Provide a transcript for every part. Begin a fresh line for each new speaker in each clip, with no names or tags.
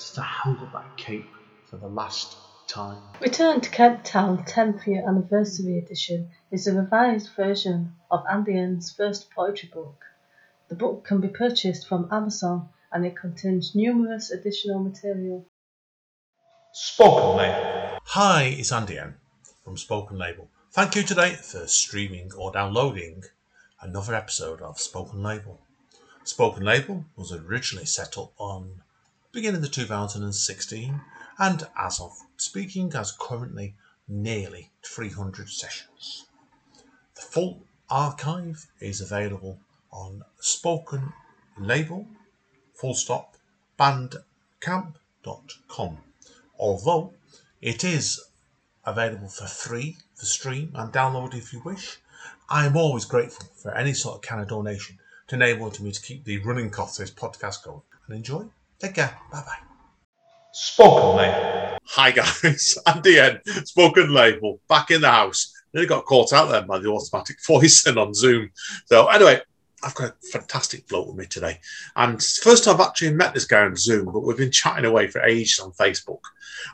since I held up that cape for the last time.
Return to Kent Town 10th Year Anniversary Edition is a revised version of Andy N's first poetry book. The book can be purchased from Amazon and it contains numerous additional material.
Spoken Label.
Hi, it's Andy N from Spoken Label. Thank you today for streaming or downloading another episode of Spoken Label. Spoken Label was originally set up on beginning of 2016 and as of speaking has currently nearly 300 sessions. The full archive is available on Spoken Label full stop bandcamp.com although it is available for free for stream and download if you wish. I am always grateful for any sort of kind of donation to enable me to keep the running costs of this podcast going. And enjoy. Take care. Bye bye.
Spoken label.
Hi guys, Andy N, Spoken Label, back in the house. Nearly got caught out there by the automatic voice and on Zoom. So anyway, I've got a fantastic bloke with me today. And first I've actually met this guy on Zoom, but we've been chatting away for ages on Facebook.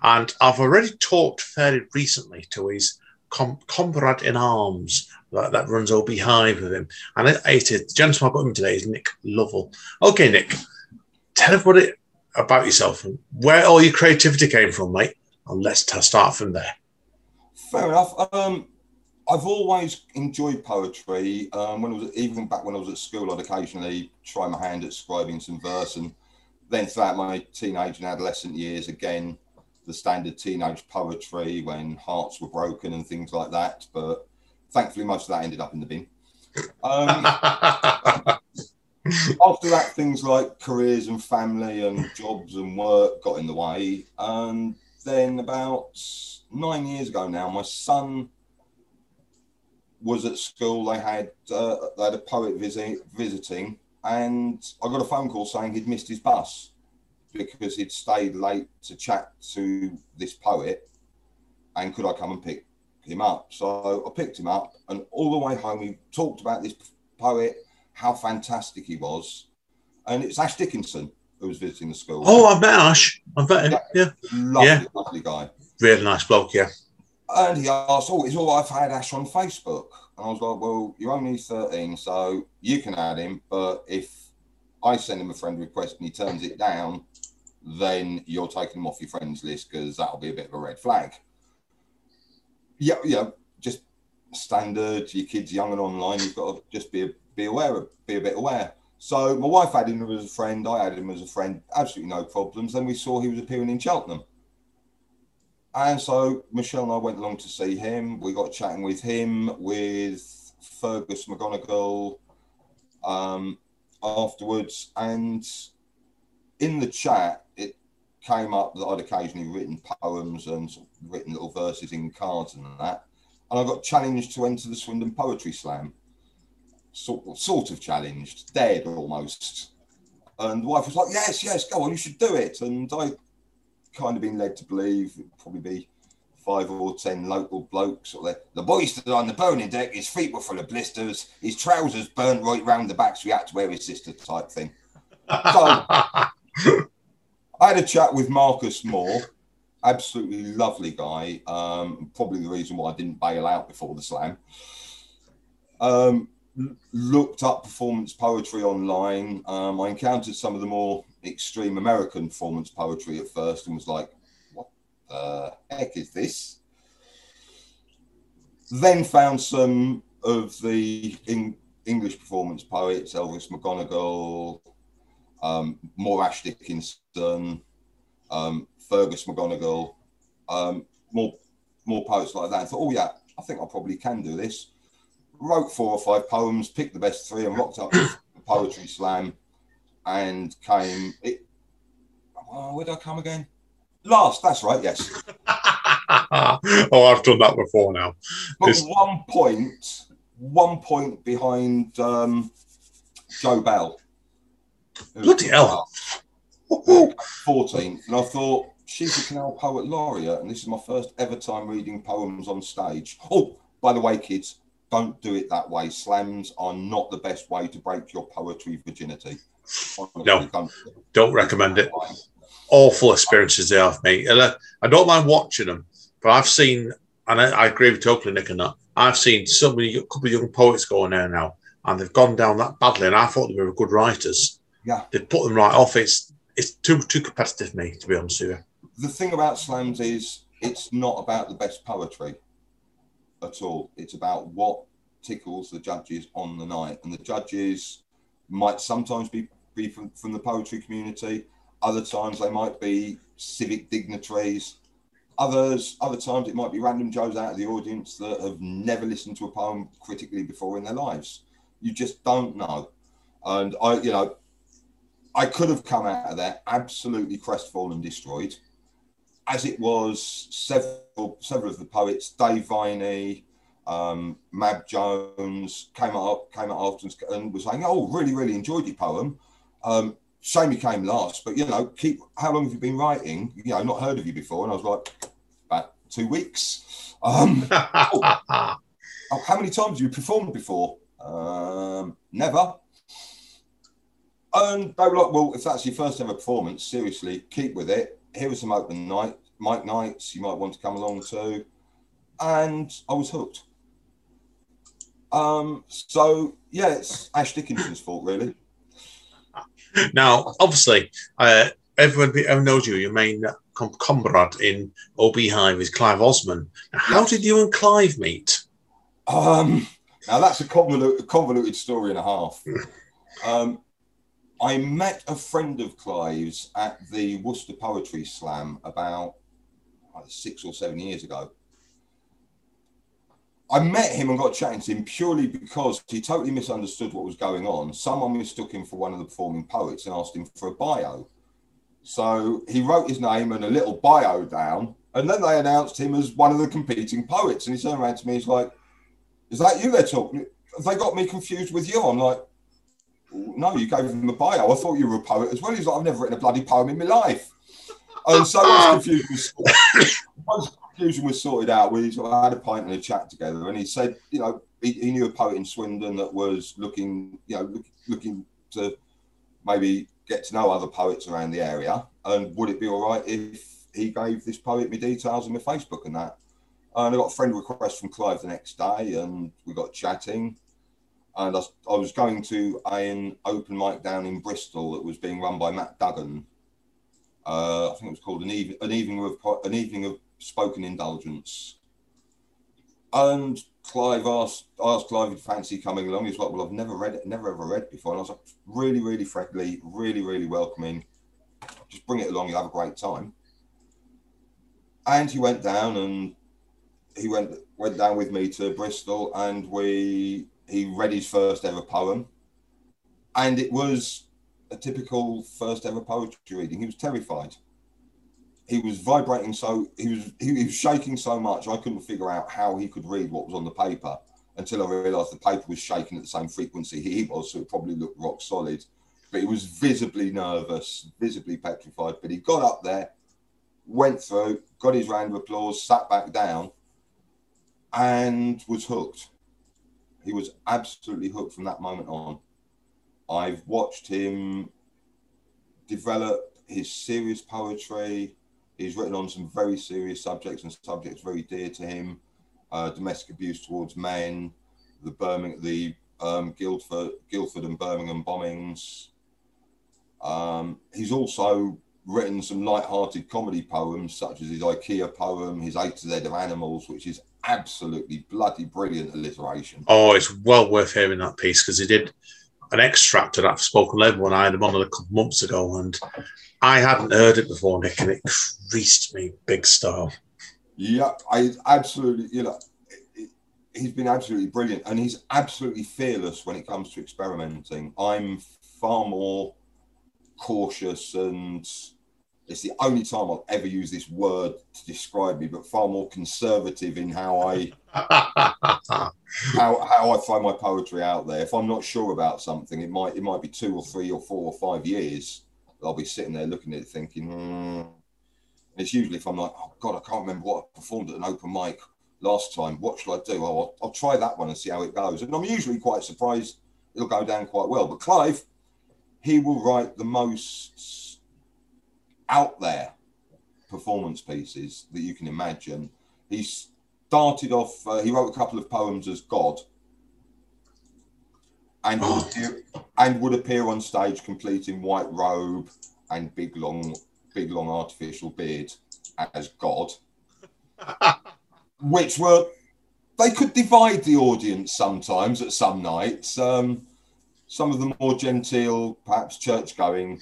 And I've already talked fairly recently to his com- comrade in arms that, that runs Oooh Beehive with him. And it, it is, the gentleman I've got with me today is Nick Lovell. Okay, Nick, tell everybody about yourself and where all your creativity came from, mate. And let's t- start from there.
Fair enough. Um, I've always enjoyed poetry. Um, when I was even back when I was at school, I'd occasionally try my hand at scribing some verse, and then throughout my teenage and adolescent years, again the standard teenage poetry when hearts were broken and things like that. But thankfully, most of that ended up in the bin. Um, after that, things like careers and family and jobs and work got in the way. And then about nine years ago now, my son was at school. They had uh, they had a poet visit, visiting, and I got a phone call saying he'd missed his bus because he'd stayed late to chat to this poet, and could I come and pick him up? So I picked him up, and all the way home we talked about this poet, how fantastic he was, and it's Ash Dickinson who was visiting the school.
oh, I've met Ash. I've met him. Yeah.
lovely,
yeah.
lovely guy.
Really nice bloke, yeah.
And he asked, Oh, it's all I've had Ash on Facebook. And I was like, Well, you're only 13, so you can add him. But if I send him a friend request and he turns it down, then you're taking him off your friends list because that'll be a bit of a red flag. Yeah, yeah, just standard. Your kid's young and online. You've got to just be be aware of, be a bit aware. So my wife had him as a friend. I had him as a friend. Absolutely no problems. Then we saw he was appearing in Cheltenham. And so Michelle and I went along to see him. We got chatting with him, with Fergus McGonagall um, afterwards. And in the chat, it came up that I'd occasionally written poems and written little verses in cards and that. And I got challenged to enter the Swindon Poetry Slam. Sort, sort of challenged, dared almost. And the wife was like, Yes, yes, go on, you should do it. And I kind of been led to believe it'd probably be five or ten local blokes. Sort of the boy stood on the boning deck, his feet were full of blisters, his trousers burnt right round the back, so he had to wear his sister type thing. So I had a chat with Marcus Moore, absolutely lovely guy. Um, probably the reason why I didn't bail out before the slam. Um, looked up performance poetry online. Um, I encountered some of the more extreme American performance poetry at first and was like, what the heck is this? Then found some of the in- English performance poets, Elvis McGonagall, um, more Ash Dickinson, um, Fergus McGonagall, um, more more poets like that. I thought, oh yeah, I think I probably can do this. Wrote four or five poems, picked the best three, and rocked up the poetry slam, and came. It, oh, where did I come again? Last, that's right, yes.
oh, I've done that before now.
But
It's-
one point, one point behind um, Jo Bell.
Bloody hell.
14th. And I thought, she's a Canal Poet Laureate, and this is my first ever time reading poems on stage. Oh, by the way, kids, don't do it that way. Slams are not the best way to break your poetry virginity. Honestly,
No.
don't.
Don't recommend it. Awful experiences they have, mate. Uh, I don't mind watching them, but I've seen, and I, I agree with totally Nick and that. I've seen so many, a couple of young poets going there now, and they've gone down that badly. And I thought they were good writers.
Yeah.
They put them right off. It's it's too too competitive, mate. To be honest with you.
The thing about slams is it's not about the best poetry at all. It's about what tickles the judges on the night. And the judges might sometimes be, be from, from the poetry community. Other times they might be civic dignitaries. Others, other times it might be random Joes out of the audience that have never listened to a poem critically before in their lives. You just don't know. And I, you know, I could have come out of there absolutely crestfallen, destroyed, as it was several several of the poets, Dave Viney, um, Mab Jones, came up came out afterwards and was saying, "Oh, really, really enjoyed your poem. Um, shame you came last, but you know, keep. How long have you been writing? You know, not heard of you before." And I was like, "About two weeks." Um, oh, how many times have you performed before? Um, never. And they were like, well, if that's your first ever performance, seriously, keep with it. Here are some open night, mic nights you might want to come along to. And I was hooked. Um, so yeah, it's Ash Dickinson's fault, really.
Now, obviously, uh, everyone everyone knows you. Your main com- comrade in Oooh Beehive is Clive Oseman. Now, how did you and Clive meet?
Um, now that's a convoluted, convoluted story and a half. Um, I met a friend of Clive's at the Worcester Poetry Slam about six or seven years ago. I met him and got chatting to him purely because he totally misunderstood what was going on. Someone mistook him for one of the performing poets and asked him for a bio. So he wrote his name and a little bio down, and then they announced him as one of the competing poets. And he turned around to me, he's like, is that you they're talking? They got me confused with you? I'm like, no, you gave him a bio. I thought you were a poet as well. He's like, I've never written a bloody poem in my life. And so once oh. confusion was, once confusion was sorted out, we sort of had a pint and a chat together. And he said, you know, he, he knew a poet in Swindon that was looking, you know, look, looking to maybe get to know other poets around the area. And would it be all right if he gave this poet me details on my Facebook and that? And I got a friend request from Clive the next day, and we got chatting. And I, I was going to an open mic down in Bristol that was being run by Matt Duggan. Uh, I think it was called an, an evening of an evening of spoken indulgence. And Clive asked asked Clive if fancy coming along. He's like, "Well, I've never read it, never ever read before." And I was like, "Really, really friendly, really, really welcoming. Just bring it along. You'll have a great time." And he went down and he went went down with me to Bristol and we he read his first ever poem. And it was a typical first ever poetry reading. He was terrified. He was vibrating so he was he, he was shaking so much I couldn't figure out how he could read what was on the paper until I realized the paper was shaking at the same frequency he was so it probably looked rock solid. But he was visibly nervous visibly petrified. But he got up there went through got his round of applause sat back down and was hooked. He was absolutely hooked from that moment on. I've watched him develop his serious poetry. He's written on some very serious subjects and subjects very dear to him: uh, domestic abuse towards men, the Birmingham, the um, Guildford, Guildford and Birmingham bombings. Um, he's also written some light-hearted comedy poems, such as his IKEA poem, his A to Z of Animals, which is absolutely bloody brilliant alliteration.
Oh, it's well worth hearing that piece because he did an extract of that for Spoken Label when I had him on a couple months ago, and I hadn't heard it before, Nick, and it creased me big style.
Yeah, I absolutely, you know, he's been absolutely brilliant and he's absolutely fearless when it comes to experimenting. I'm far more cautious and It's the only time I'll ever use this word to describe me, but far more conservative in how I how, how I throw my poetry out there. If I'm not sure about something, it might it might be two or three or four or five years. I'll be sitting there looking at it, thinking. Hmm. It's usually if I'm like, oh God, I can't remember what I performed at an open mic last time. What shall I do? Oh, I'll, I'll try that one and see how it goes. And I'm usually quite surprised it'll go down quite well. But Clive, he will write the most out there performance pieces that you can imagine. He started off, uh, he wrote a couple of poems as God. And would, appear, and would appear on stage complete in white robe and big long, big long artificial beard as God, which were they could divide the audience sometimes at some nights. Um, some of the more genteel, perhaps church-going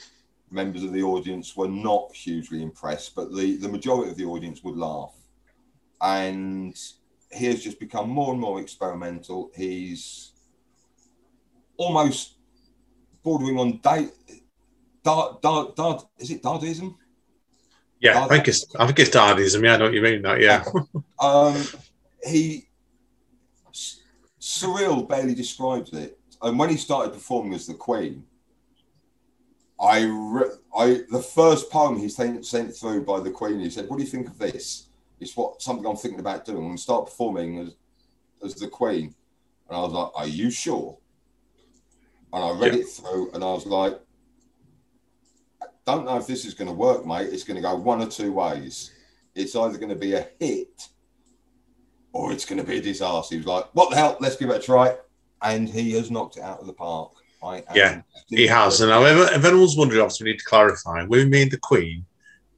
members of the audience were not hugely impressed, but the, the majority of the audience would laugh. And he has just become more and more experimental. He's almost bordering on date. Dart, dart, dart, is it Dardism?
Yeah, Dard- I think it's I think it's Dardism. Yeah, I know what you mean. That yeah.
um, he surreal barely describes it. And when he started performing as the Queen, I, re- I the first poem he sent, sent through by the Queen, he said, "What do you think of this? It's what something I'm thinking about doing. I'm going to start performing as as the Queen." And I was like, "Are you sure?" And I read it through, and I was like, I "Don't know if this is going to work, mate. It's going to go one or two ways. It's either going to be a hit." Or it's going to be a disaster. He was like, "What the hell? Let's give it a try." and he has knocked it out of the park. I um,
yeah, he has. And however, if anyone's wondering, obviously, we need to clarify. We mean the Queen.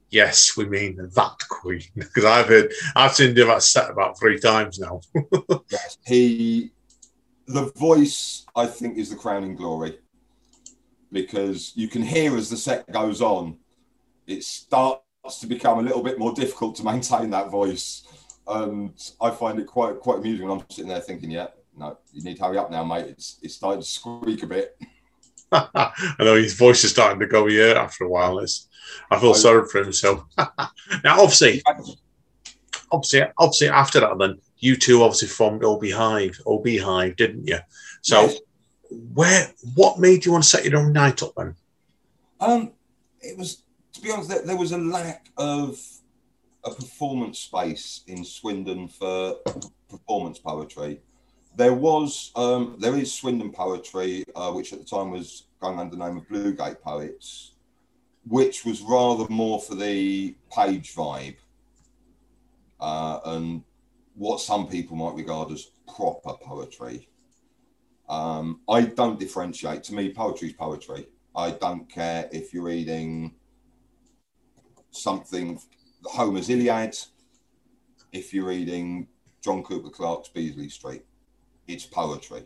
Yes, we mean that Queen because I've heard, I've seen him that set about three times now.
yes, he, the voice, I think, is the crowning glory because you can hear as the set goes on, it starts to become a little bit more difficult to maintain that voice, and I find it quite quite amusing. When I'm sitting there thinking, yeah, no, you need to hurry up now, mate. It's it's starting to squeak a bit.
I know his voice is starting to go here after a while. It's, I feel sorry for him. So now, obviously, obviously, obviously, after that, then you two obviously formed Oooh Beehive, Oooh Beehive, didn't you? So, yes. where, what made you want to set your own night up then?
Um, it was to be honest, there, there was a lack of a performance space in Swindon for performance poetry. There was, um, there is Swindon Poetry, uh, which at the time was going under the name of Bluegate Poets, which was rather more for the page vibe uh, and what some people might regard as proper poetry. Um, I don't differentiate. To me, poetry is poetry. I don't care if you're reading something, Homer's Iliad, if you're reading John Cooper Clarke's Beasley Street it's poetry.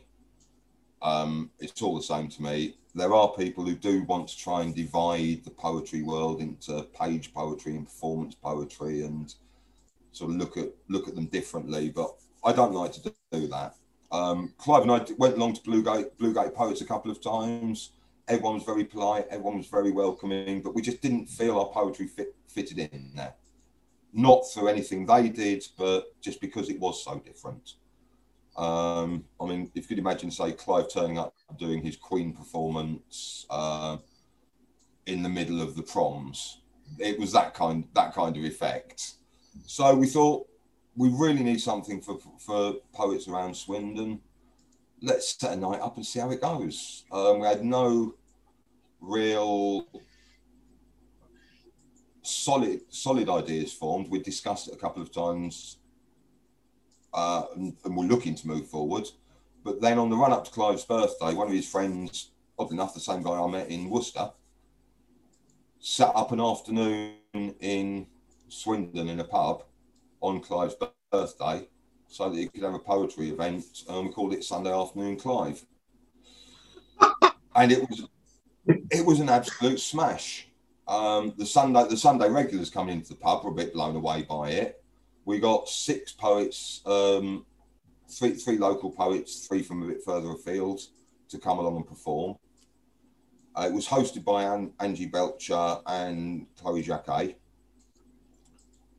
Um, it's all the same to me. There are people who do want to try and divide the poetry world into page poetry and performance poetry and sort of look at look at them differently. But I don't like to do that. Um, Clive and I went along to Bluegate Bluegate Poets a couple of times. Everyone was very polite. Everyone was very welcoming, but we just didn't feel our poetry fit, fitted in there. Not through anything they did, but just because it was so different. Um, I mean, if you could imagine, say, Clive turning up doing his Queen performance uh, in the middle of the proms, it was that kind that kind of effect. So we thought we really need something for for poets around Swindon. Let's set a night up and see how it goes. Um, we had no real solid solid ideas formed. We discussed it a couple of times uh, and, and we're looking to move forward. But then on the run up to Clive's birthday, one of his friends, oddly enough, the same guy I met in Worcester, sat up an afternoon in Swindon in a pub on Clive's birthday so that he could have a poetry event. And we called it Sunday Afternoon Clive. and it was it was an absolute smash. Um, the Sunday the Sunday regulars coming into the pub were a bit blown away by it we got six poets, um, three three local poets, three from a bit further afield to come along and perform. Uh, it was hosted by An- Angie Belcher and Chloe Jacquet.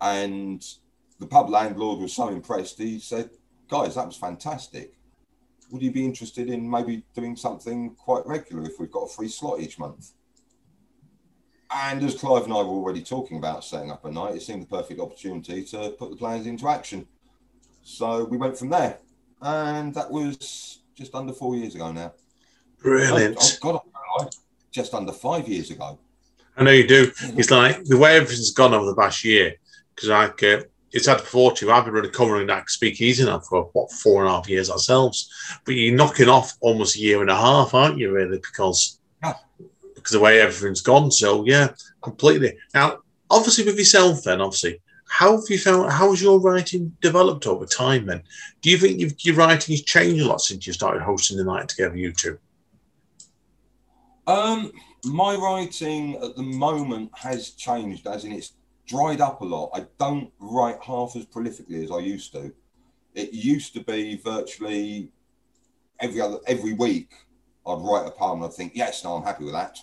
And the pub landlord was so impressed, he said, Guys, that was fantastic. Would you be interested in maybe doing something quite regular if we've got a free slot each month? And as Clive and I were already talking about setting up a night, it seemed the perfect opportunity to put the plans into action. So we went from there. And that was just under four years ago now.
Brilliant.
Oh, God, I- just under five years ago.
I know you do. It's like the way everything's gone over the past year. Because like uh, it's had before too. I've been running covering that speakeasy now for what four and a half years ourselves. But you're knocking off almost a year and a half, aren't you? Really, because. Because the way everything's gone. So yeah, completely. Now, obviously with yourself, then obviously, how have you found? How has your writing developed over time? Then, do you think your writing has changed a lot since you started hosting the night together, you two?
Um, my writing at the moment has changed, as in it's dried up a lot. I don't write half as prolifically as I used to. It used to be virtually every other every week. I'd write a poem and I'd think, yes, no, I'm happy with that,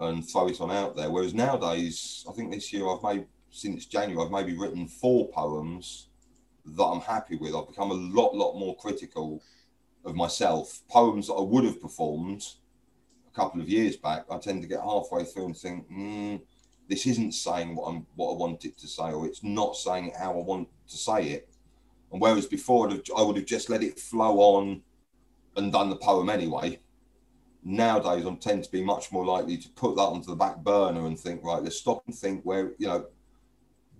and throw it on out there. Whereas nowadays, I think this year I've made since January I've maybe written four poems that I'm happy with. I've become a lot, lot more critical of myself. Poems that I would have performed a couple of years back, I tend to get halfway through and think, mm, this isn't saying what I'm what I want it to say, or it's not saying how I want to say it. And whereas before I'd have, I would have just let it flow on and done the poem anyway. Nowadays, I tend to be much more likely to put that onto the back burner and think, right, let's stop and think where, you know,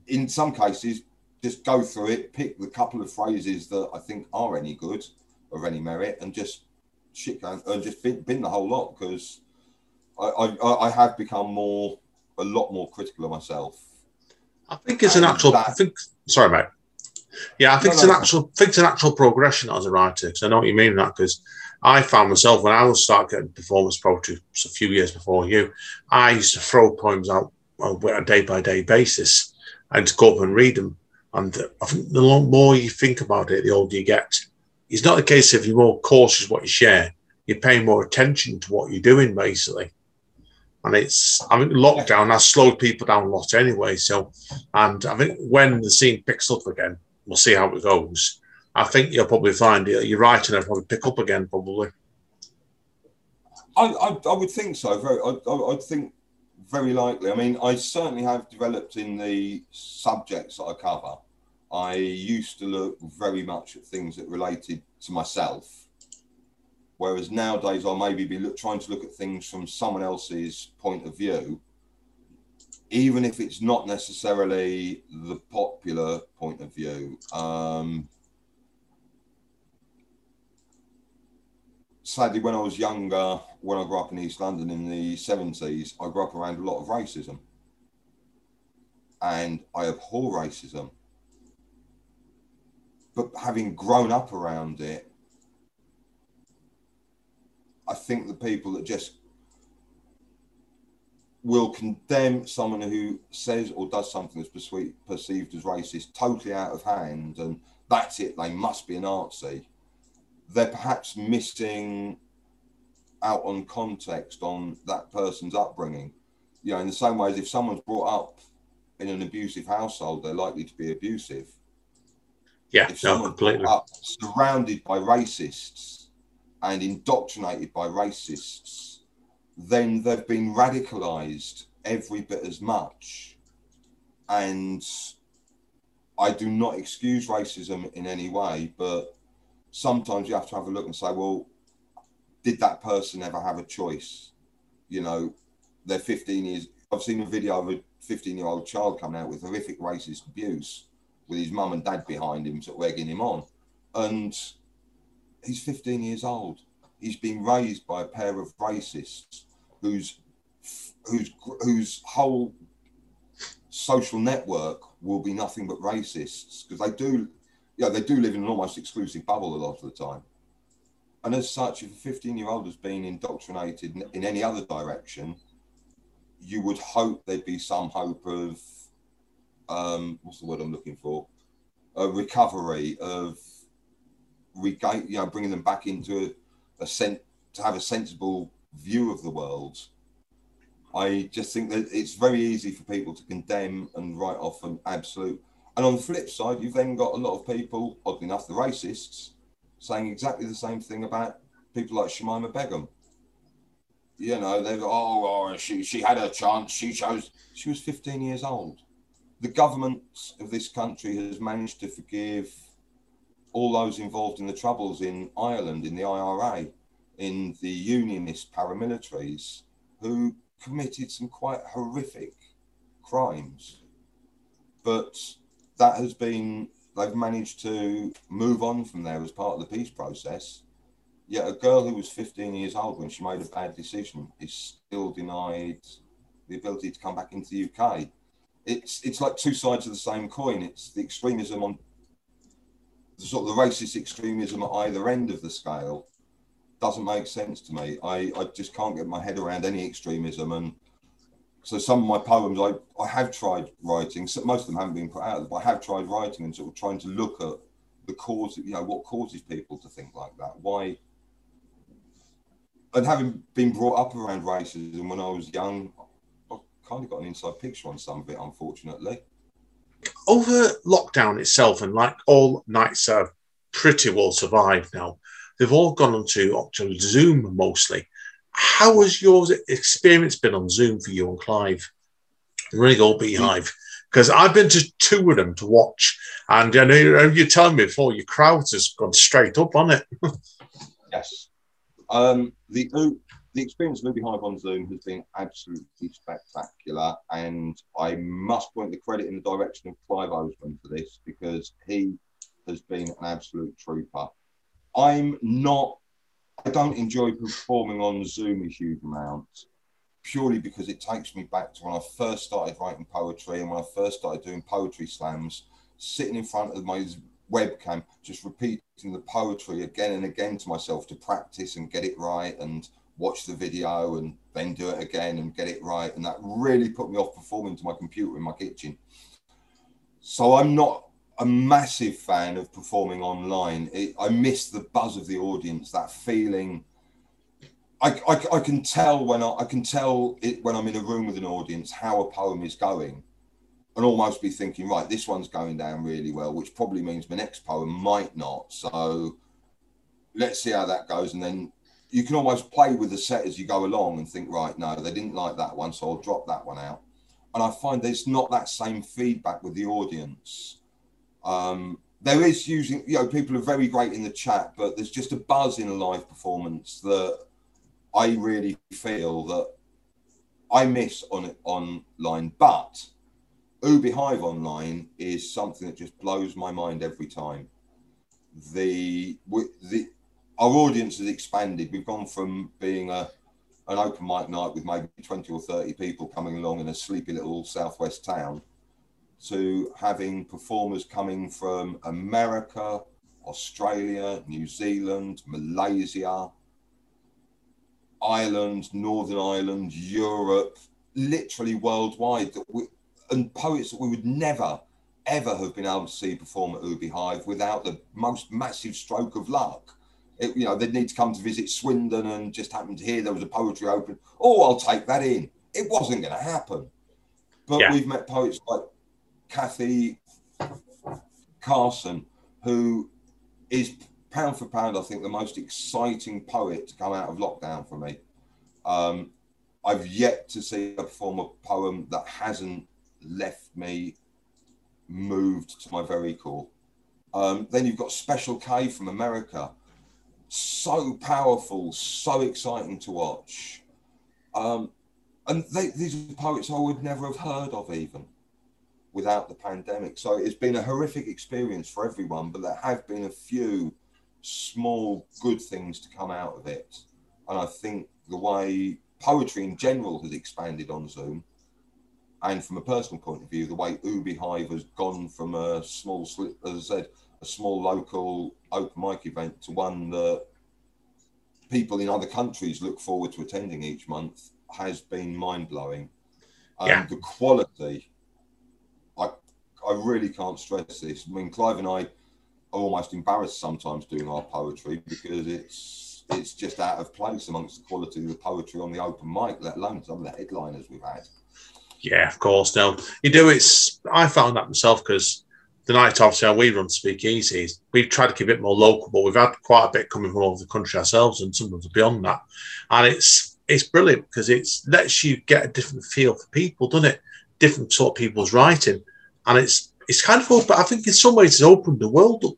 in some cases, just go through it, pick the couple of phrases that I think are any good or any merit, and just shit going and uh, just bin, bin the whole lot because I, I I have become more a lot more critical of myself.
I think it's an
And
actual. I think. Sorry, mate. Yeah, I think
No,
it's
no,
an
no.
Uh, actual. I think it's an actual progression as a writer. Because I know what you mean that. Because I found myself when I was starting getting performance poetry a few years before you, I used to throw poems out on a day by day basis and to go up and read them. And I think the long, more you think about it, the older you get. It's not a case of you're more cautious what you share. You're paying more attention to what you're doing, basically. And it's, I mean, lockdown has slowed people down a lot anyway. So, and I think when the scene picks up again, we'll see how it goes. I think you'll probably find you're right, and I'll probably pick up again, probably.
I, I, I would think so. Very, I, I, I'd think very likely. I mean, I certainly have developed in the subjects that I cover. I used to look very much at things that related to myself, whereas nowadays I'll maybe be look, trying to look at things from someone else's point of view, even if it's not necessarily the popular point of view. Um, sadly, when I was younger, when I grew up in East London in the 70s, I grew up around a lot of racism. And I abhor racism. But having grown up around it, I think the people that just will condemn someone who says or does something that's perceived as racist totally out of hand and that's it, they must be a Nazi they're perhaps missing out on context on that person's upbringing. You know, in the same way as if someone's brought up in an abusive household, they're likely to be abusive.
Yeah,
If
no, completely.
up surrounded by racists and indoctrinated by racists, then they've been radicalized every bit as much. And I do not excuse racism in any way, but sometimes you have to have a look and say, well, did that person ever have a choice? You know, they're 15 years. I've seen a video of a 15 year old child coming out with horrific racist abuse with his mum and dad behind him, sort of egging him on. And he's 15 years old. He's been raised by a pair of racists whose whose whose whole social network will be nothing but racists because they do yeah, they do live in an almost exclusive bubble a lot of the time. And as such, if a 15 year old has been indoctrinated in, any other direction, you would hope there'd be some hope of, um, what's the word I'm looking for? A recovery of regain, you know, bringing them back into a, a sense to have a sensible view of the world. I just think that it's very easy for people to condemn and write off an absolute. And on the flip side, you've then got a lot of people, oddly enough, the racists, saying exactly the same thing about people like Shamima Begum. You know, they're oh, oh, she she had her chance. She chose. She was 15 years old. The government of this country has managed to forgive all those involved in the troubles in Ireland, in the IRA, in the unionist paramilitaries, who committed some quite horrific crimes. But that has been, they've managed to move on from there as part of the peace process. Yet a girl who was 15 years old when she made a bad decision is still denied the ability to come back into the UK. It's it's like two sides of the same coin. It's the extremism on the sort of the racist extremism at either end of the scale doesn't make sense to me. I, I just can't get my head around any extremism. And so some of my poems I, I have tried writing, so most of them haven't been put out, but I have tried writing and sort of trying to look at the cause, you know, what causes people to think like that. Why? And having been brought up around racism when I was young, I kind of got an inside picture on some of it, unfortunately.
Over lockdown itself, and like all nights are pretty well survived now, they've all gone onto to Zoom mostly. How has your experience been on Zoom for you and Clive? Really go Beehive. Because I've been to two of them to watch, and I know you're telling me before your crowd has gone straight up on it.
yes. Um, the the experience of Beehive on Zoom has been absolutely spectacular, and I must point the credit in the direction of Clive Oseman for this because he has been an absolute trooper. I'm not, I don't enjoy performing on Zoom a huge amount purely because it takes me back to when I first started writing poetry and when I first started doing poetry slams, sitting in front of my webcam, just repeating the poetry again and again to myself to practice and get it right and watch the video and then do it again and get it right. And that really put me off performing to my computer in my kitchen. So I'm not a massive fan of performing online. It, I miss the buzz of the audience, that feeling. I, I, I can tell when I, I can tell it when I'm in a room with an audience how a poem is going, and almost be thinking, right, this one's going down really well, which probably means my next poem might not. So let's see how that goes, and then you can almost play with the set as you go along and think, right, no, they didn't like that one, so I'll drop that one out. And I find there's not that same feedback with the audience um, there is using, you know, people are very great in the chat, but there's just a buzz in a live performance that I really feel that I miss on it online. But Oooh Beehive online is something that just blows my mind every time. The the our audience has expanded. We've gone from being a an open mic night with maybe 20 or 30 people coming along in a sleepy little southwest town to having performers coming from America, Australia, New Zealand, Malaysia, Ireland, Northern Ireland, Europe, literally worldwide, that we, and poets that we would never, ever have been able to see perform at Oooh Beehive without the most massive stroke of luck. It, you know, they'd need to come to visit Swindon and just happen to hear there was a poetry open. Oh, I'll take that in. It wasn't going to happen. But yeah. we've met poets like Kathy Carson, who is pound for pound, I think, the most exciting poet to come out of lockdown for me. Um, I've yet to see a perform a poem that hasn't left me moved to my very core. Um, then you've got Special K from America. So powerful, so exciting to watch. Um, and they, these are poets I would never have heard of, even without the pandemic. So it's been a horrific experience for everyone, but there have been a few small good things to come out of it. And I think the way poetry in general has expanded on Zoom, and from a personal point of view, the way Oooh Beehive has gone from a small, slip as I said, a small local open mic event to one that people in other countries look forward to attending each month has been mind blowing. And yeah. the quality I really can't stress this. I mean, Clive and I are almost embarrassed sometimes doing our poetry because it's it's just out of place amongst the quality of the poetry on the open mic, let alone some of the headliners we've had.
Yeah, of course. Now you do. It's I found that myself because the night obviously how we run speakeasies, we've tried to keep it more local, but we've had quite a bit coming from all over the country ourselves, and sometimes beyond that. And it's it's brilliant because it lets you get a different feel for people, doesn't it? Different sort of people's writing, and it's it's kind of open. I think in some ways it's opened the world up.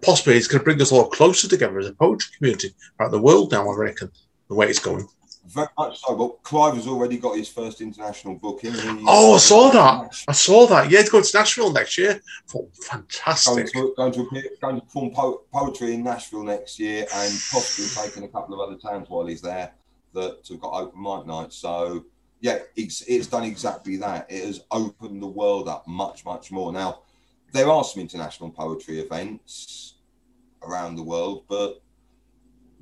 Possibly it's going to bring us all closer together as a poetry community around the world now. I reckon the way it's going.
Very much so. But Clive has already got his first international booking.
Oh, I saw that. I saw that. Yeah, he's going to Nashville next year. Oh,
Going
fantastic.
to, going, to, appear- going to perform po- poetry in Nashville next year and possibly taking a couple of other towns while he's there that have got open mic nights. So, yeah, it's, it's done exactly that. It has opened the world up much, much more. Now, there are some international poetry events around the world, but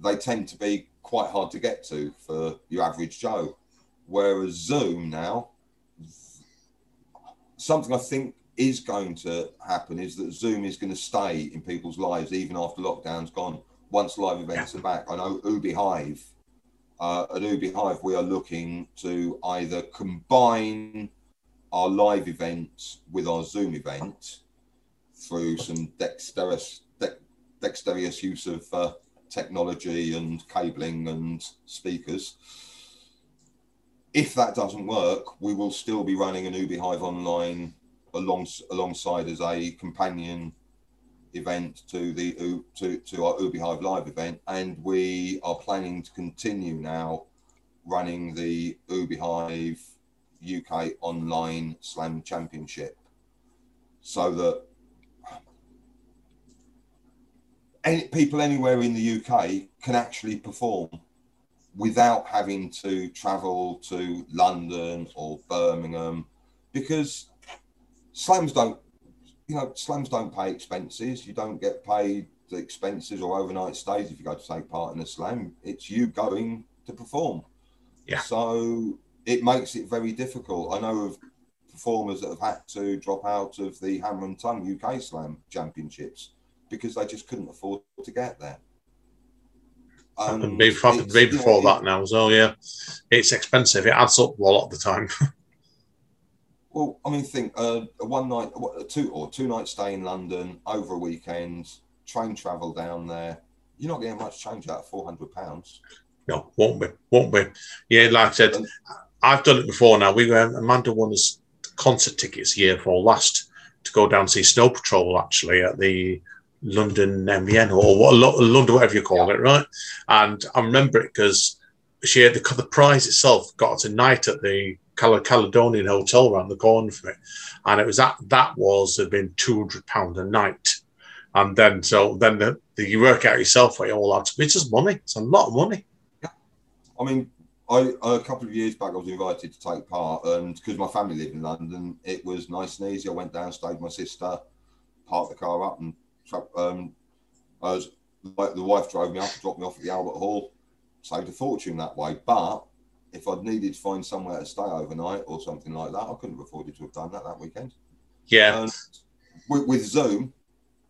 they tend to be quite hard to get to for your average Joe. Whereas Zoom now, something I think is going to happen is that Zoom is going to stay in people's lives even after lockdown's gone. Once live events are back, I know Oooh Beehive. Uh, at Oooh Beehive, we are looking to either combine our live event with our Zoom event through some dexterous, dex dexterous use of uh, technology and cabling and speakers. If that doesn't work, we will still be running an Oooh Beehive online along, alongside as a companion event to the to, to our Oooh Beehive live event, and we are planning to continue now running the Oooh Beehive UK online slam championship. So that any, people anywhere in the UK can actually perform without having to travel to London or Birmingham because slams don't you know slams don't pay expenses you don't get paid the expenses or overnight stays if you go to take part in a slam it's you going to perform
Yeah.
so it makes it very difficult i know of performers that have had to drop out of the hammer and tongue uk slam championships because they just couldn't afford to get there
Happened
And
before,
it's-
way before that now as well. Yeah, it's expensive. It adds up a lot of the time.
Well, I mean, think uh, a one night, a two or two night stay in London over a weekend, train travel down there. You're not getting much change out of four hundred pounds.
no, won't be, won't be. Yeah, like I said, I've done it before. Now we were Amanda won us concert tickets year for last to go down and see Snow Patrol actually at the London MBN or what London whatever you call it, right? And I remember it because she had the, the prize itself got us a night at the Caledonian Hotel around the corner from it, and it was that that was had been two hundred pound a night, and then so then the, the you work out yourself what you all had to. It's just money. It's a lot of money. Yeah.
I mean, I a couple of years back, I was invited to take part, and because my family live in London, it was nice and easy. I went down, stayed with my sister, parked the car up, and um, I was the wife drove me up, dropped me off at the Albert Hall, saved a fortune that way. But if I'd needed to find somewhere to stay overnight or something like that, I couldn't have afforded to have done that that weekend.
Yeah,
And with, with Zoom,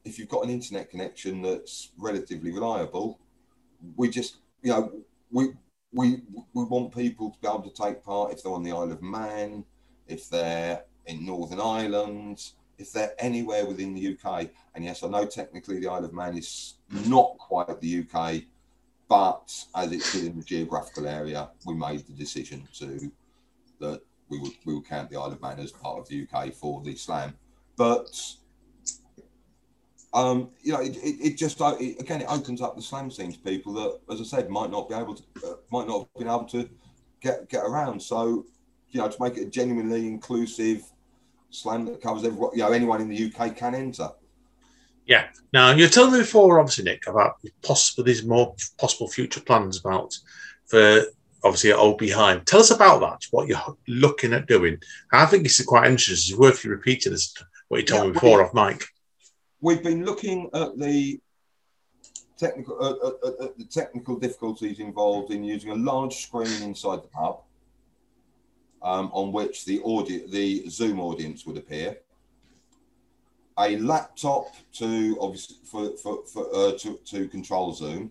if you've got an internet connection that's relatively reliable, we just, you know, we we we want people to be able to take part if they're on the Isle of Man, if they're in Northern Ireland, if they're anywhere within the UK. And yes, I know technically the Isle of Man is not quite the UK, but as it's within the geographical area, we made the decision to that we would we would count the Isle of Man as part of the UK for the slam. But um, you know, it, it, it just uh, it, again it opens up the slam scene to people that, as I said, might not be able to uh, might not have been able to get get around. So you know, to make it a genuinely inclusive slam that covers everyone, you know, anyone in the UK can enter.
Now, you're telling me before, obviously, Nick, about possible these more possible future plans about for obviously at Oooh Beehive. Tell us about that. What you're looking at doing. I think it's quite interesting. It's worth you repeating this. What you told
Yeah,
me before off mic.
We've been looking at the technical uh, uh, uh, the technical difficulties involved in using a large screen inside the pub, um, on which the audio the Zoom audience would appear. A laptop to obviously for for, for uh, to, to control Zoom,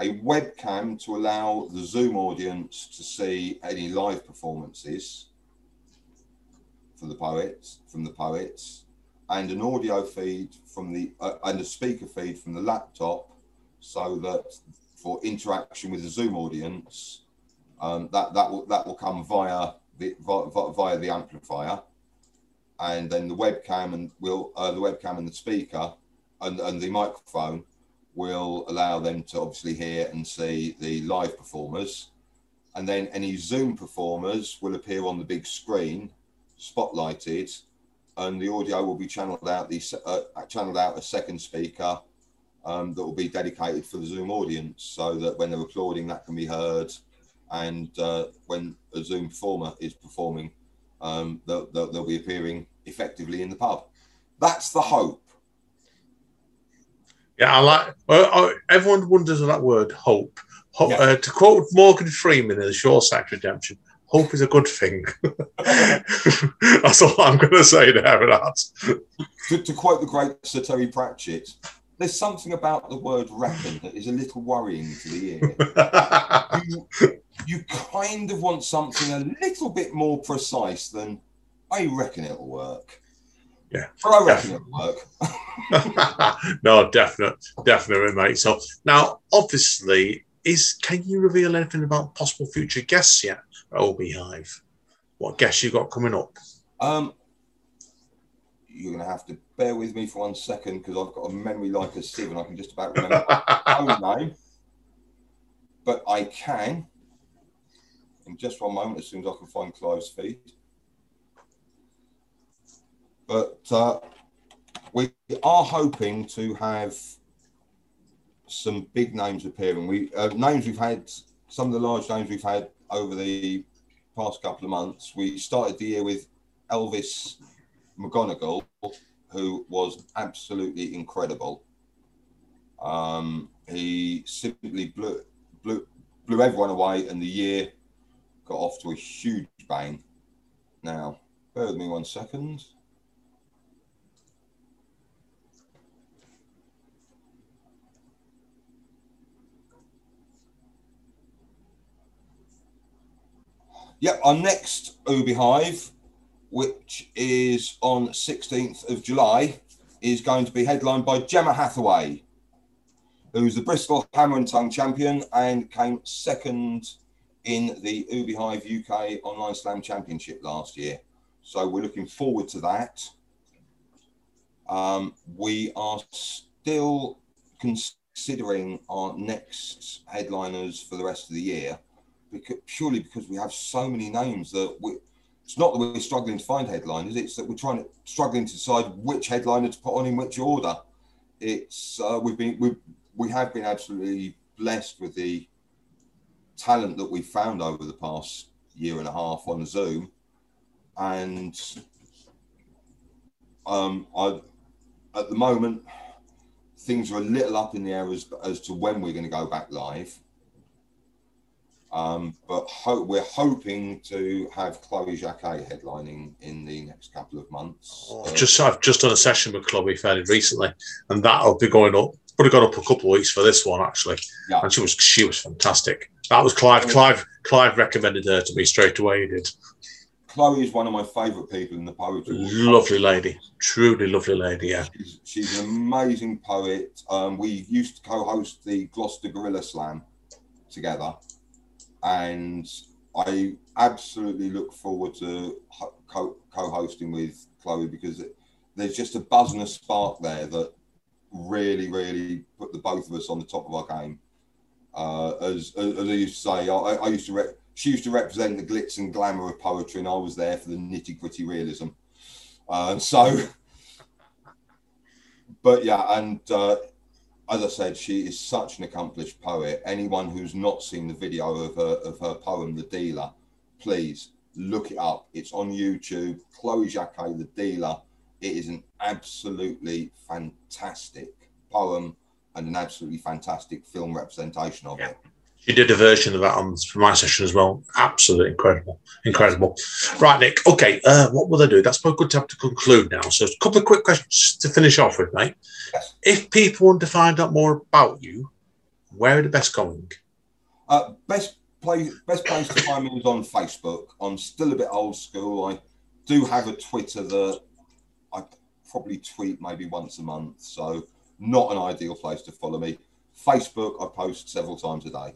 a webcam to allow the Zoom audience to see any live performances for the poets, from the poets, and an audio feed from the uh, and a speaker feed from the laptop, so that for interaction with the Zoom audience, um, that that will that will come via the via, via the amplifier, and then the webcam and will uh, the webcam and the speaker and, and the microphone will allow them to obviously hear and see the live performers. And then any Zoom performers will appear on the big screen, spotlighted, and the audio will be channeled out the uh, channeled out a second speaker um, that will be dedicated for the Zoom audience, so that when they're applauding, that can be heard, and uh, when a Zoom performer is performing, um, they'll, they'll, they'll be appearing effectively in the pub. That's the hope.
Yeah, I like. Well, everyone wonders of that word, hope. Ho-
Yeah.
uh, to quote Morgan Freeman in The Shawshank Redemption, hope is a good thing. That's all I'm going to say there. That.
To, to quote the great Sir Terry Pratchett, there's something about the word reckon that is a little worrying to the ear. you, you kind of want something a little bit more precise than I reckon it'll work.
Yeah.
But I reckon it'll work.
no, definite, definitely, mate. So now, obviously, is can you reveal anything about possible future guests yet at Oooh Beehive? What guests you got coming up?
Um, you're going to have to bear with me for one second because I've got a memory like a sieve and I can just about remember my own name. But I can, in just one moment, as soon as I can find Clive's feed. But uh, we are hoping to have some big names appearing. We uh, names we've had, some of the large names we've had over the past couple of months. We started the year with Elvis McGonagall, who was absolutely incredible. Um, he simply blew, blew, blew everyone away, and the year got off to a huge bang. Now, bear with me one second. Yep, our next Oooh Beehive which is on 16th of July, is going to be headlined by Gemma Hathaway, who's the Bristol Hammer and Tongue champion and came second in the Oooh Beehive UK Online Slam Championship last year. So we're looking forward to that. Um, we are still considering our next headliners for the rest of the year, because, purely because we have so many names that we, it's not that we're struggling to find headliners; it's that we're trying to struggling to decide which headliner to put on in which order. It's uh, we've been we we have been absolutely blessed with the talent that we've found over the past year and a half on Zoom, and um, I at the moment things are a little up in the air as, as to when we're going to go back live. Um, but ho- we're hoping to have Chloe Jacquet headlining in the next couple of months. Uh,
I've just I've just done a session with Chloe fairly recently, and that'll be going up. Would have gone up a couple of weeks for this one actually,
Yeah.
and she was she was fantastic. That was Clive. Clive Clive recommended her to me straight away. He did.
Chloe is one of my favourite people in the poetry.
Lovely lady, truly lovely lady. Yeah.
She's, she's an amazing poet. Um, we used to co-host the Gloucester Gorilla Slam together, and I absolutely look forward to co- co-hosting with Chloe because it, there's just a buzz and a spark there that really, really put the both of us on the top of our game. Uh, as, as, as I used to say, I, I used to re- she used to represent the glitz and glamour of poetry, and I was there for the nitty gritty realism. Uh, so, but yeah, and uh, as I said, she is such an accomplished poet. Anyone who's not seen the video of her of her poem, The Dealer, please look it up. It's on YouTube. Chloe Jacquet, The Dealer. It is an absolutely fantastic poem and an absolutely fantastic film representation of it.
She did a version of that on my session as well. Absolutely incredible, incredible. Right, Nick. Okay, uh, what will I do? That's probably good time to conclude now. So, a couple of quick questions to finish off with, mate.
Yes.
If people want to find out more about you, where are the best going?
Uh, best place, best place to find me is on Facebook. I'm still a bit old school. I do have a Twitter that I probably tweet maybe once a month, so not an ideal place to follow me. Facebook, I post several times a day.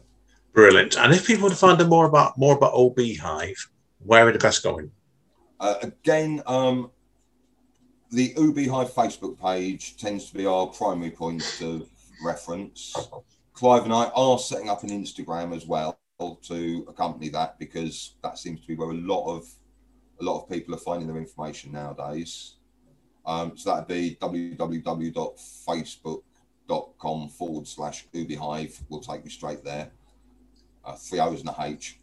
Brilliant. And if people want to find out more about more about Oooh Beehive, where are the best going?
Uh, again, um, the Beehive Facebook page tends to be our primary point of reference. Clive and I are setting up an Instagram as well to accompany that because that seems to be where a lot of a lot of people are finding their information nowadays. Um, so that'd be www.facebook.com forward slash OoohBeehive. Will take you straight there. Uh, three O's and a H.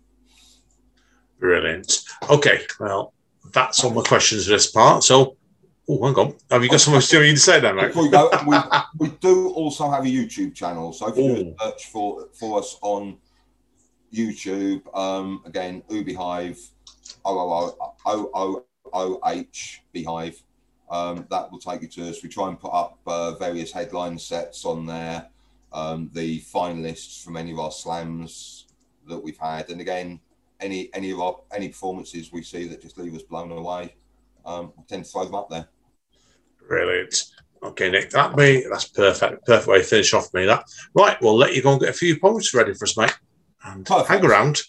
Brilliant. Okay, well, that's all my questions for this part. So, oh, hang on. Have you got something still you to say then, mate?
We go, we, we do also have a YouTube channel. So if you
Ooh.
search for for us on YouTube, um, again, Oooh Beehive, O O O O O H Beehive, um, that will take you to us. We try and put up uh, various headline sets on there, um, the finalists from any of our slams that we've had, and again, any any of our any performances we see that just leave us blown away, um, we tend to throw them up there.
Brilliant. Okay, Nick, that me that's perfect. Perfect way to finish off me. That right. We'll let you go and get a few points ready for us, mate. And
Perfect.
hang around.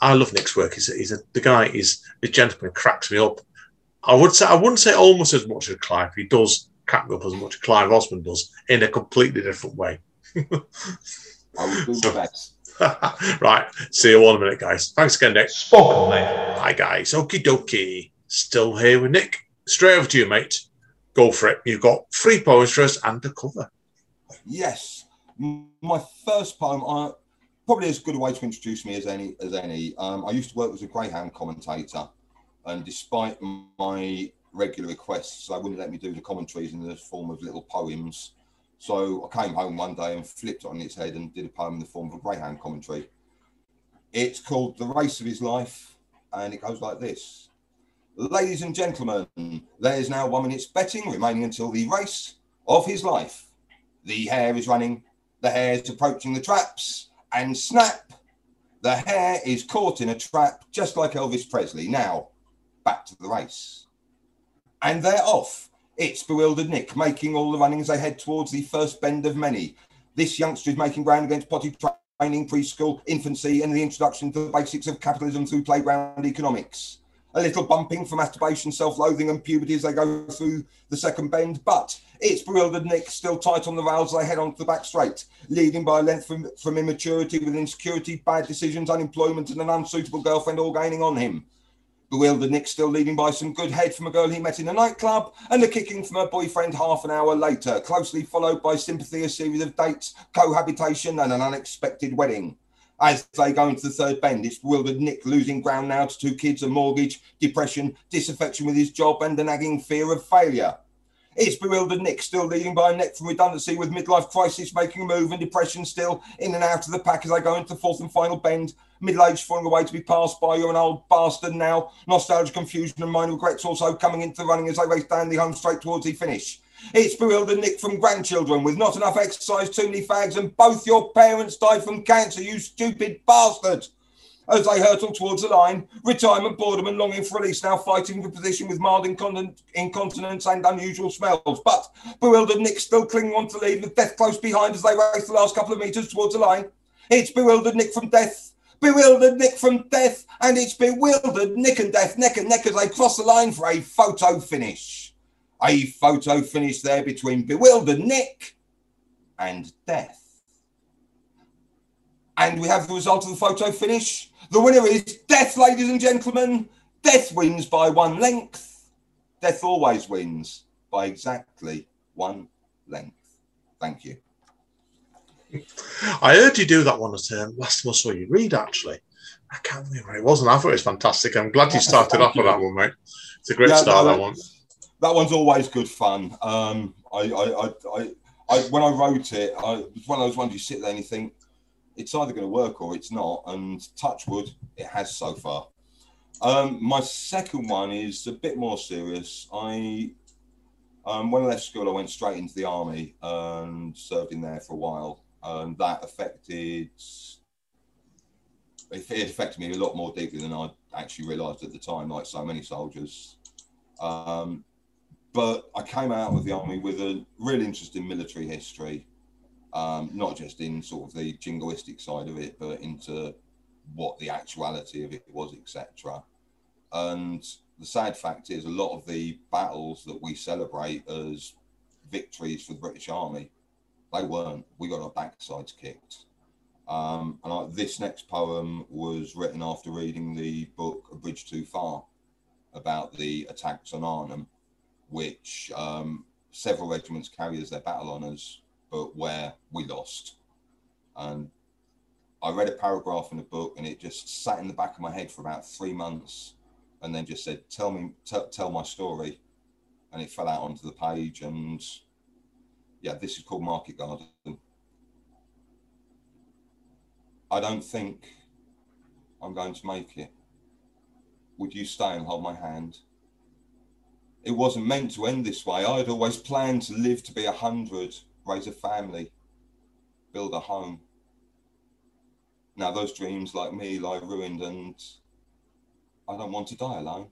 I love Nick's work. He's a, he's a the guy. He's the gentleman cracks me up. I would say I wouldn't say almost as much as Clive. He does crack me up as much as Clive Oseman does in a completely different way.
I do
So-
my best.
right. See you all in a minute, guys. Thanks again, Nick.
Spoken Label.
Hi, guys. Okie dokie. Still here with Nick. Straight over to you, mate. Go for it. You've got three poems for us and a cover.
Yes, my first poem. I probably as a good a way to introduce me as any as any. Um, I used to work as a greyhound commentator, and despite my regular requests, they wouldn't let me do the commentaries in the form of little poems. So I came home one day and flipped it on its head and did a poem in the form of a greyhound commentary. It's called "The Race of His Life," and it goes like this. Ladies and gentlemen, there is now one minute's betting remaining until the race of his life. The hare is running, the hare is approaching the traps, and snap, the hare is caught in a trap, just like Elvis Presley. Now, back to the race. And they're off. It's bewildered Nick making all the running as they head towards the first bend of many. This youngster is making ground against potty training, preschool, infancy, and the introduction to the basics of capitalism through playground economics a little bumping for masturbation, self-loathing, and puberty as they go through the second bend. But it's bewildered Nick still tight on the rails. as They head onto the back straight, leading by a length from, from immaturity with insecurity, bad decisions, unemployment, and an unsuitable girlfriend all gaining on him. Bewildered Nick still leading by some good head from a girl he met in a nightclub and a kicking from her boyfriend half an hour later, closely followed by sympathy, a series of dates, cohabitation, and an unexpected wedding. As they go into the third bend, it's bewildered Nick losing ground now to two kids, a mortgage, depression, disaffection with his job, and a nagging fear of failure. It's bewildered Nick still leading by a neck from redundancy with midlife crisis making a move and depression still in and out of the pack as they go into the fourth and final bend. Middle age falling away to be passed by. You're an old bastard now. Nostalgia, confusion, and minor regrets also coming into the running as they race down the home straight towards the finish. It's bewildered Nick from grandchildren with not enough exercise, too many fags, and both your parents died from cancer, you stupid bastard. As they hurtle towards the line, retirement, boredom, and longing for release now fighting for position with mild incontin- incontinence and unusual smells. But bewildered Nick still clinging on to lead with death close behind as they race the last couple of metres towards the line. It's bewildered Nick from death. Bewildered Nick from death, and it's bewildered Nick and death neck and neck as they cross the line for a photo finish a photo finish there between bewildered Nick and death. And we have the result of the photo finish. The winner is Death, ladies and gentlemen. Death wins by one length. Death always wins by exactly one length. Thank you.
I heard you do that one at um, last time I saw you read, actually. I can't remember it was, and I thought it was fantastic. I'm glad you started off with that one, mate. It's a great
Yeah,
start,
no,
that one.
That one's always good fun. Um, I, I, I, I, I, when I wrote it, I, it was one of those ones you sit there and you think it's either going to work or it's not. And touch wood, it has so far. Um, my second one is a bit more serious. I, um, when I left school, I went straight into the army and served in there for a while. and that affected. It it affected me a lot more deeply than I actually realised at the time, like so many soldiers. Um, but I came out of the army with a real interest in military history, um, not just in sort of the jingoistic side of it, but into what the actuality of it was, etc. And the sad fact is, a lot of the battles that we celebrate as victories for the British Army, they weren't. We got our backsides kicked. Um, and I, this next poem was written after reading the book A Bridge Too Far about the attacks on Arnhem, which um, several regiments carry as their battle honours, but where we lost. And I read a paragraph in the book and it just sat in the back of my head for about three months and then just said, Tell me, t- tell my story. And it fell out onto the page. And yeah, this is called Market Garden. I don't think I'm going to make it. Would you stay and hold my hand? It wasn't meant to end this way. I'd always planned to live to be a hundred, raise a family, build a home. Now those dreams, like me, lie ruined, and I don't want to die alone.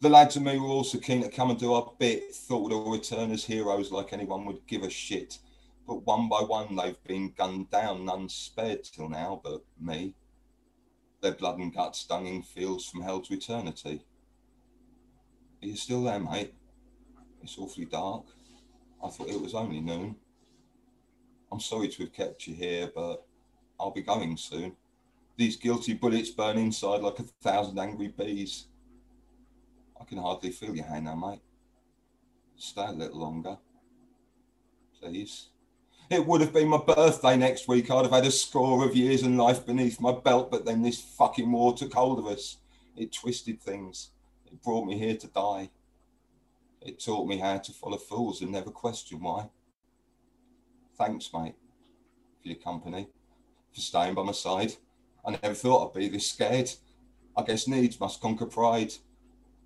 The lads and me were also keen to come and do our bit, thought we'd all return as heroes like anyone would give a shit. But one by one, they've been gunned down, none spared till now but me. Their blood and guts stinging fields from hell to eternity. Are you still there, mate? It's awfully dark. I thought it was only noon. I'm sorry to have kept you here, but I'll be going soon. These guilty bullets burn inside like a thousand angry bees. I can hardly feel your hand now, mate. Stay a little longer. Please. It would have been my birthday next week. I'd have had a score of years and life beneath my belt, but then this fucking war took hold of us. It twisted things. It brought me here to die. It taught me how to follow fools and never question why. Thanks, mate, for your company, for staying by my side. I never thought I'd be this scared. I guess needs must conquer pride.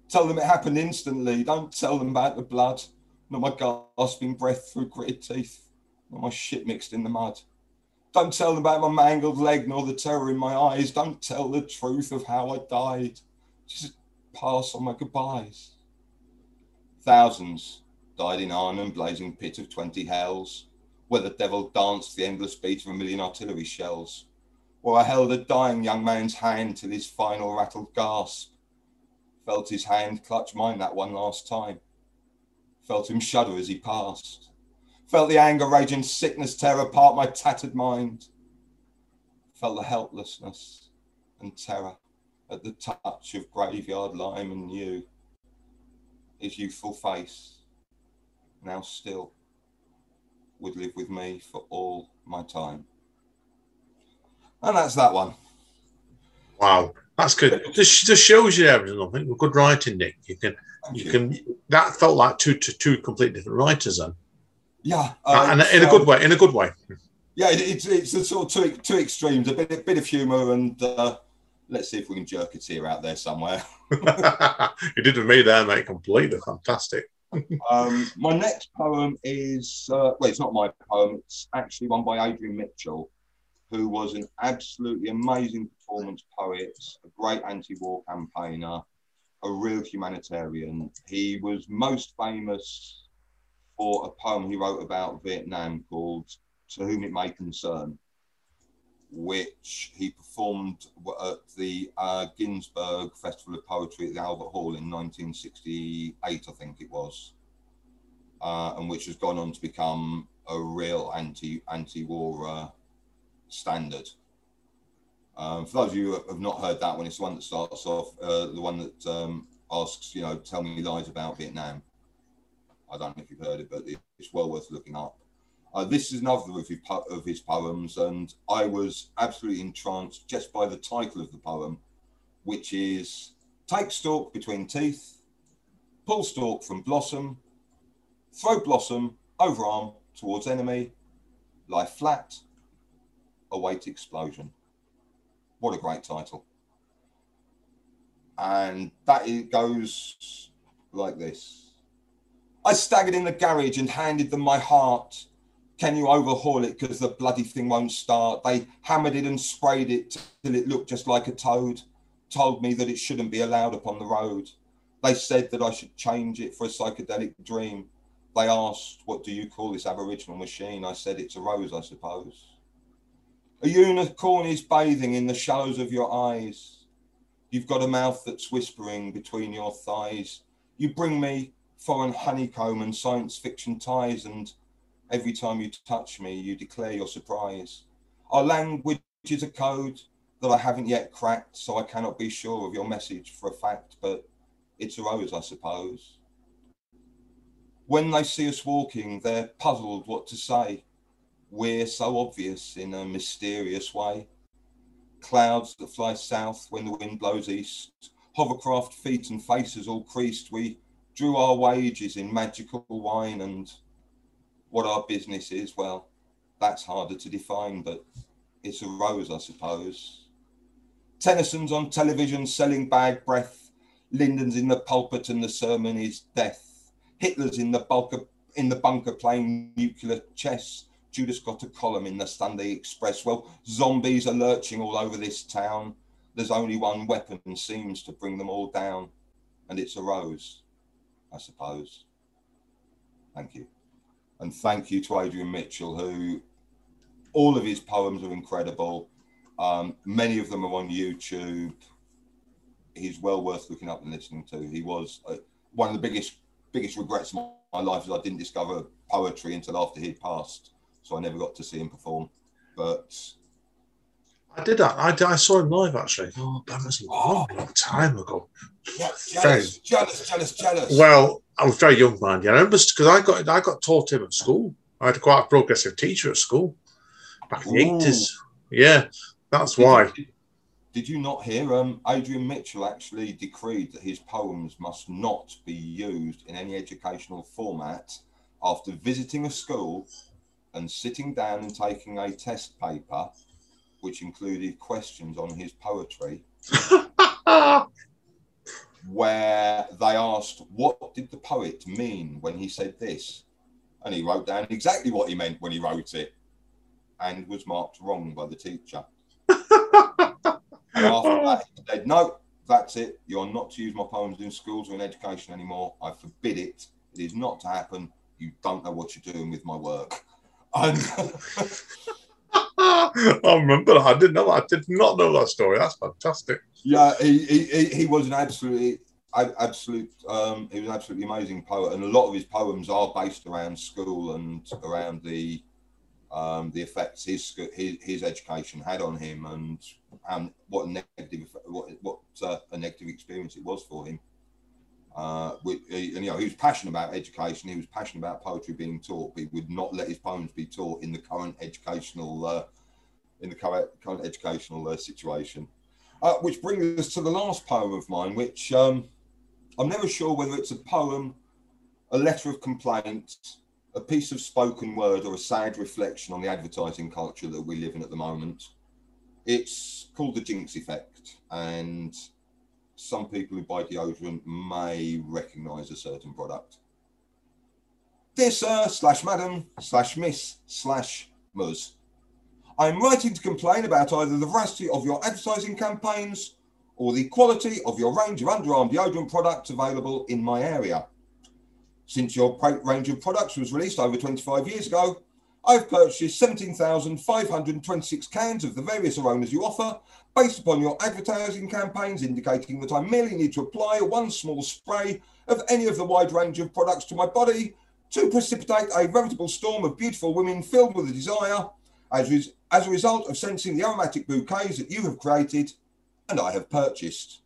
Tell them it happened instantly. Don't tell them about the blood, not my gasping breath through gritted teeth, not my shit mixed in the mud. Don't tell them about my mangled leg nor the terror in my eyes. Don't tell the truth of how I died. Just pass on my goodbyes. Thousands died in Arnhem, blazing pit of twenty hells, where the devil danced the endless beat of a million artillery shells. Or I held a dying young man's hand till his final rattled gasp. Felt his hand clutch mine that one last time. Felt him shudder as he passed. Felt the anger, rage, and sickness tear apart my tattered mind. Felt the helplessness and terror at the touch of graveyard lime and yew. His youthful face, now still, would live with me for all my time. And that's that one.
Wow, that's good. Just, just shows you everything. I think good writing, Nick. You can,
Thank
you can. That felt like two to two completely different writers, then,
Yeah. uh,
and in a good way. In a good way.
Yeah, it, it's it's a sort of two, two extremes, a bit a bit of humour, and uh, let's see if we can jerk a tear out there somewhere.
you did with me there, mate. Completely fantastic.
Um, my next poem is uh, well, it's not my poem. It's actually one by Adrian Mitchell, who was an absolutely amazing performance poet, a great anti-war campaigner, a real humanitarian. He was most famous for a poem he wrote about Vietnam called "To Whom It May Concern." Which he performed at the uh, Ginsberg Festival of Poetry at the Albert Hall in 1968, I think it was uh, and which has gone on to become a real anti anti war uh, standard. Um, for those of you who have not heard that one, it's the one that starts off, uh, the one that um, asks, you know, tell me lies about Vietnam. I don't know if you've heard it, but it's well worth looking up. Uh, this is another of his, po- of his poems, and I was absolutely entranced just by the title of the poem, which is Take stalk between teeth, pull stalk from blossom, throw blossom overarm towards enemy, lie flat, await explosion. What a great title. And that it goes like this. I staggered in the garage and handed them my heart. Can you overhaul it because the bloody thing won't start? They hammered it and sprayed it till it looked just like a toad. Told me that it shouldn't be allowed upon the road. They said that I should change it for a psychedelic dream. They asked, What do you call this aboriginal machine? I said, It's a rose, I suppose. A unicorn is bathing in the shallows of your eyes. You've got a mouth that's whispering between your thighs. You bring me foreign honeycomb and science fiction ties, and every time you touch me, you declare your surprise. Our language is a code that I haven't yet cracked, so I cannot be sure of your message for a fact, but it's a rose, I suppose. When they see us walking, they're puzzled what to say. We're so obvious in a mysterious way clouds that fly south when the wind blows east, hovercraft feet and faces all creased. We drew our wages in magical wine, and what our business is, well, that's harder to define, but it's a rose, I suppose. Tennyson's on television selling bad breath. Lyndon's in the pulpit and the sermon is death. Hitler's in the bunker in the bunker playing nuclear chess. Judas got a column in the Sunday Express. Well, zombies are lurching all over this town. There's only one weapon seems to bring them all down, and it's a rose, I suppose. Thank you. And thank you to Adrian Mitchell, who all of his poems are incredible. Um, many of them are on YouTube. He's well worth looking up and listening to. He was uh, one of the biggest biggest regrets of my life is I didn't discover poetry until after he'd passed so I never got to see him perform. But
I did that. I, I saw him live actually. Oh, that was a long, long time ago.
Yeah, jealous, jealous, jealous, jealous.
Well, I was very young, man. Yeah, I remember because I got I got taught him at school. I had quite a progressive teacher at school back in the eighties. Yeah, that's
did
why.
You, did you not hear? Um, Adrian Mitchell actually decreed that his poems must not be used in any educational format after visiting a school and sitting down and taking a test paper, which included questions on his poetry, where they asked, What did the poet mean when he said this? And he wrote down exactly what he meant when he wrote it and was marked wrong by the teacher. and after that, he said, No, that's it. You're not to use my poems in schools or in education anymore. I forbid it. It is not to happen. You don't know what you're doing with my work.
I remember. I didn't know. I did not know that story. That's fantastic.
Yeah, he, he, he was an absolutely absolute um, he was an absolutely amazing poet and a lot of his poems are based around school and around the um, the effects his, his his education had on him and and what a negative what what uh, a negative experience it was for him uh, with, you know, he was passionate about education. He was passionate about poetry being taught, but he would not let his poems be taught in the current educational, uh, in the current, current educational uh, situation. Uh, which brings us to the last poem of mine, which um, I'm never sure whether it's a poem, a letter of complaint, a piece of spoken word, or a sad reflection on the advertising culture that we live in at the moment. It's called the Lynx Effect, and some people who buy deodorant may recognize a certain product. Dear sir, slash madam, slash miss, slash mus. I'm writing to complain about either the veracity of your advertising campaigns or the quality of your range of underarm deodorant products available in my area. Since your range of products was released over 25 years ago, I've purchased 17,526 cans of the various aromas you offer based upon your advertising campaigns indicating that I merely need to apply one small spray of any of the wide range of products to my body to precipitate a veritable storm of beautiful women filled with a desire as, as a result of sensing the aromatic bouquets that you have created and I have purchased.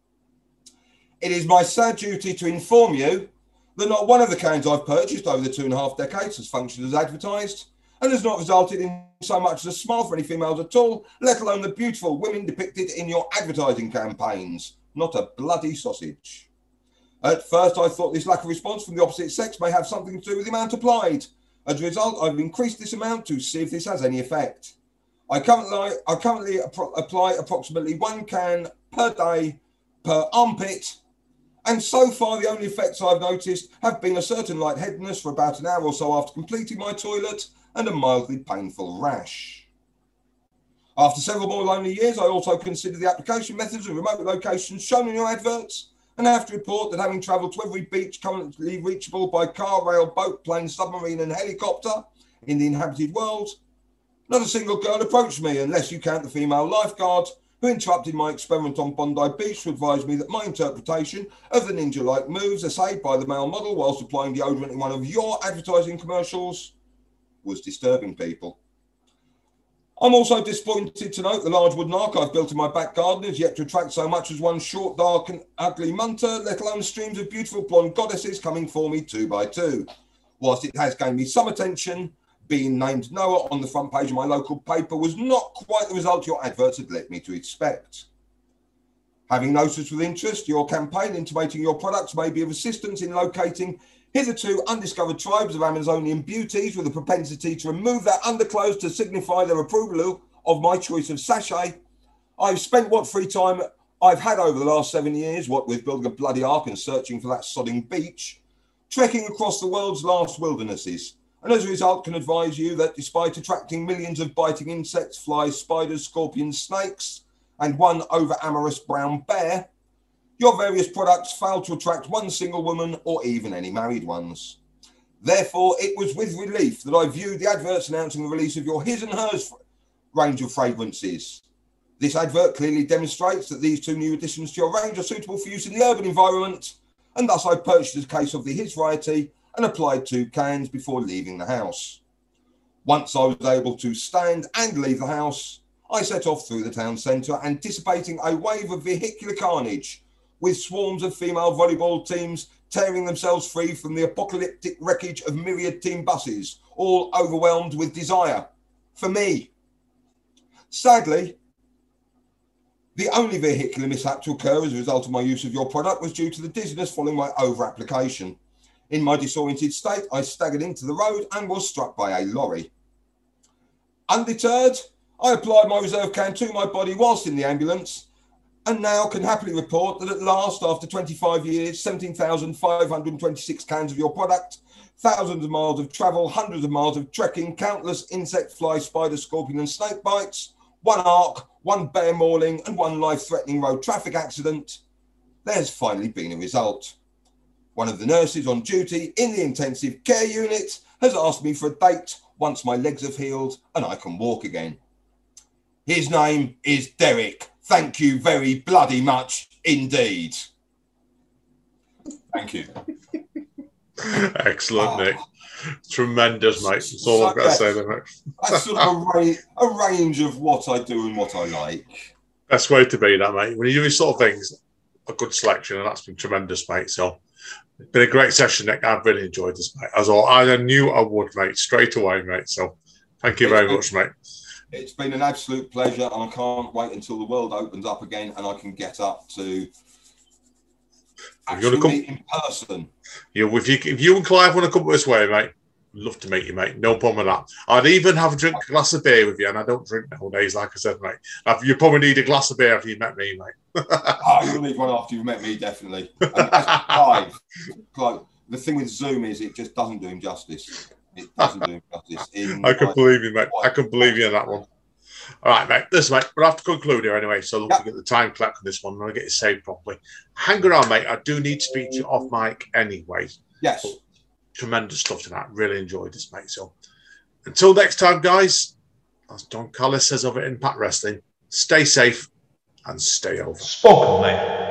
It is my sad duty to inform you that not one of the cans I've purchased over the two and a half decades has functioned as advertised and has not resulted in so much as a smile for any females at all, let alone the beautiful women depicted in your advertising campaigns. Not a bloody sausage. At first, I thought this lack of response from the opposite sex may have something to do with the amount applied. As a result, I've increased this amount to see if this has any effect. I currently, I currently apply approximately one can per day per armpit And so far, the only effects I've noticed have been a certain lightheadedness for about an hour or so after completing my toilet and a mildly painful rash. After several more lonely years, I also consider the application methods of remote locations shown in your adverts and have to report that having travelled to every beach currently reachable by car, rail, boat, plane, submarine, and helicopter in the inhabited world, not a single girl approached me unless you count the female lifeguard who interrupted my experiment on Bondi Beach to advise me that my interpretation of the ninja like moves essayed by the male model while applying deodorant in one of your advertising commercials was disturbing people. I'm also disappointed to note the large wooden ark I've built in my back garden is yet to attract so much as one short, dark, and ugly munter, let alone streams of beautiful blonde goddesses coming for me two by two. Whilst it has gained me some attention, being named Noah on the front page of my local paper was not quite the result your adverts had led me to expect. Having noticed with interest your campaign intimating your products may be of assistance in locating hitherto undiscovered tribes of Amazonian beauties with a propensity to remove their underclothes to signify their approval of my choice of sachet, I've spent what free time I've had over the last seven years, what with building a bloody ark and searching for that sodding beach, trekking across the world's last wildernesses, and as a result can advise you that despite attracting millions of biting insects, flies, spiders, scorpions, snakes, and one over amorous brown bear, your various products fail to attract one single woman or even any married ones. Therefore, it was with relief that I viewed the adverts announcing the release of your His and Hers range of fragrances. This advert clearly demonstrates that these two new additions to your range are suitable for use in the urban environment, and thus I purchased a case of the His variety and applied two cans before leaving the house. Once I was able to stand and leave the house, I set off through the town centre, anticipating a wave of vehicular carnage, with swarms of female volleyball teams tearing themselves free from the apocalyptic wreckage of myriad team buses, all overwhelmed with desire for me. Sadly, the only vehicular mishap to occur as a result of my use of your product was due to the dizziness following my over application. In my disoriented state, I staggered into the road and was struck by a lorry. Undeterred, I applied my reserve can to my body whilst in the ambulance, and now can happily report that at last, after 25 years, 17,526 cans of your product, thousands of miles of travel, hundreds of miles of trekking, countless insect, fly, spider, scorpion, and snake bites, one arc, one bear mauling, and one life threatening road traffic accident, there's finally been a result. One of the nurses on duty in the intensive care unit has asked me for a date once my legs have healed and I can walk again. His name is Derek. Thank you very bloody much indeed. Thank you.
Excellent,
Ah.
Nick. Tremendous, mate. That's all I've got to say there, mate.
That's sort of a, ra- a range of what I do and what I like.
Best way to be that, mate. When you do these sort of things, a good selection, and that's been tremendous, mate. So it's been a great session, Nick. I've really enjoyed this, mate. As all, I knew I would, mate, straight away, mate. So thank you very much, mate.
It's been an absolute pleasure, and I can't wait until the world opens up again and I can get up to
Have you gotta
actually
come-
meet in person.
You, if you if you and Clive want to come this way, mate, love to meet you, mate. No problem with that. I'd even have a drink, a glass of beer with you, and I don't drink nowadays, like I said, mate. You probably need a glass of beer after you met me, mate.
Oh, you'll need one after you've met me, definitely. And Clive, Clive, the thing with Zoom is it just doesn't do him justice. It doesn't do him justice. In,
I can
like,
believe you, mate. I can believe you in that one. All right, mate. Listen, mate, we'll have to conclude here anyway. So look
Yeah.
to get the time clock on this one and I'll get it saved properly. Hang around, mate. I do need to speak to you off mic anyway.
yes.
Tremendous stuff tonight. Really enjoyed this, mate. So until next time, guys, as Don Callis says over at Impact Wrestling, stay safe and stay over.
Spoken, mate.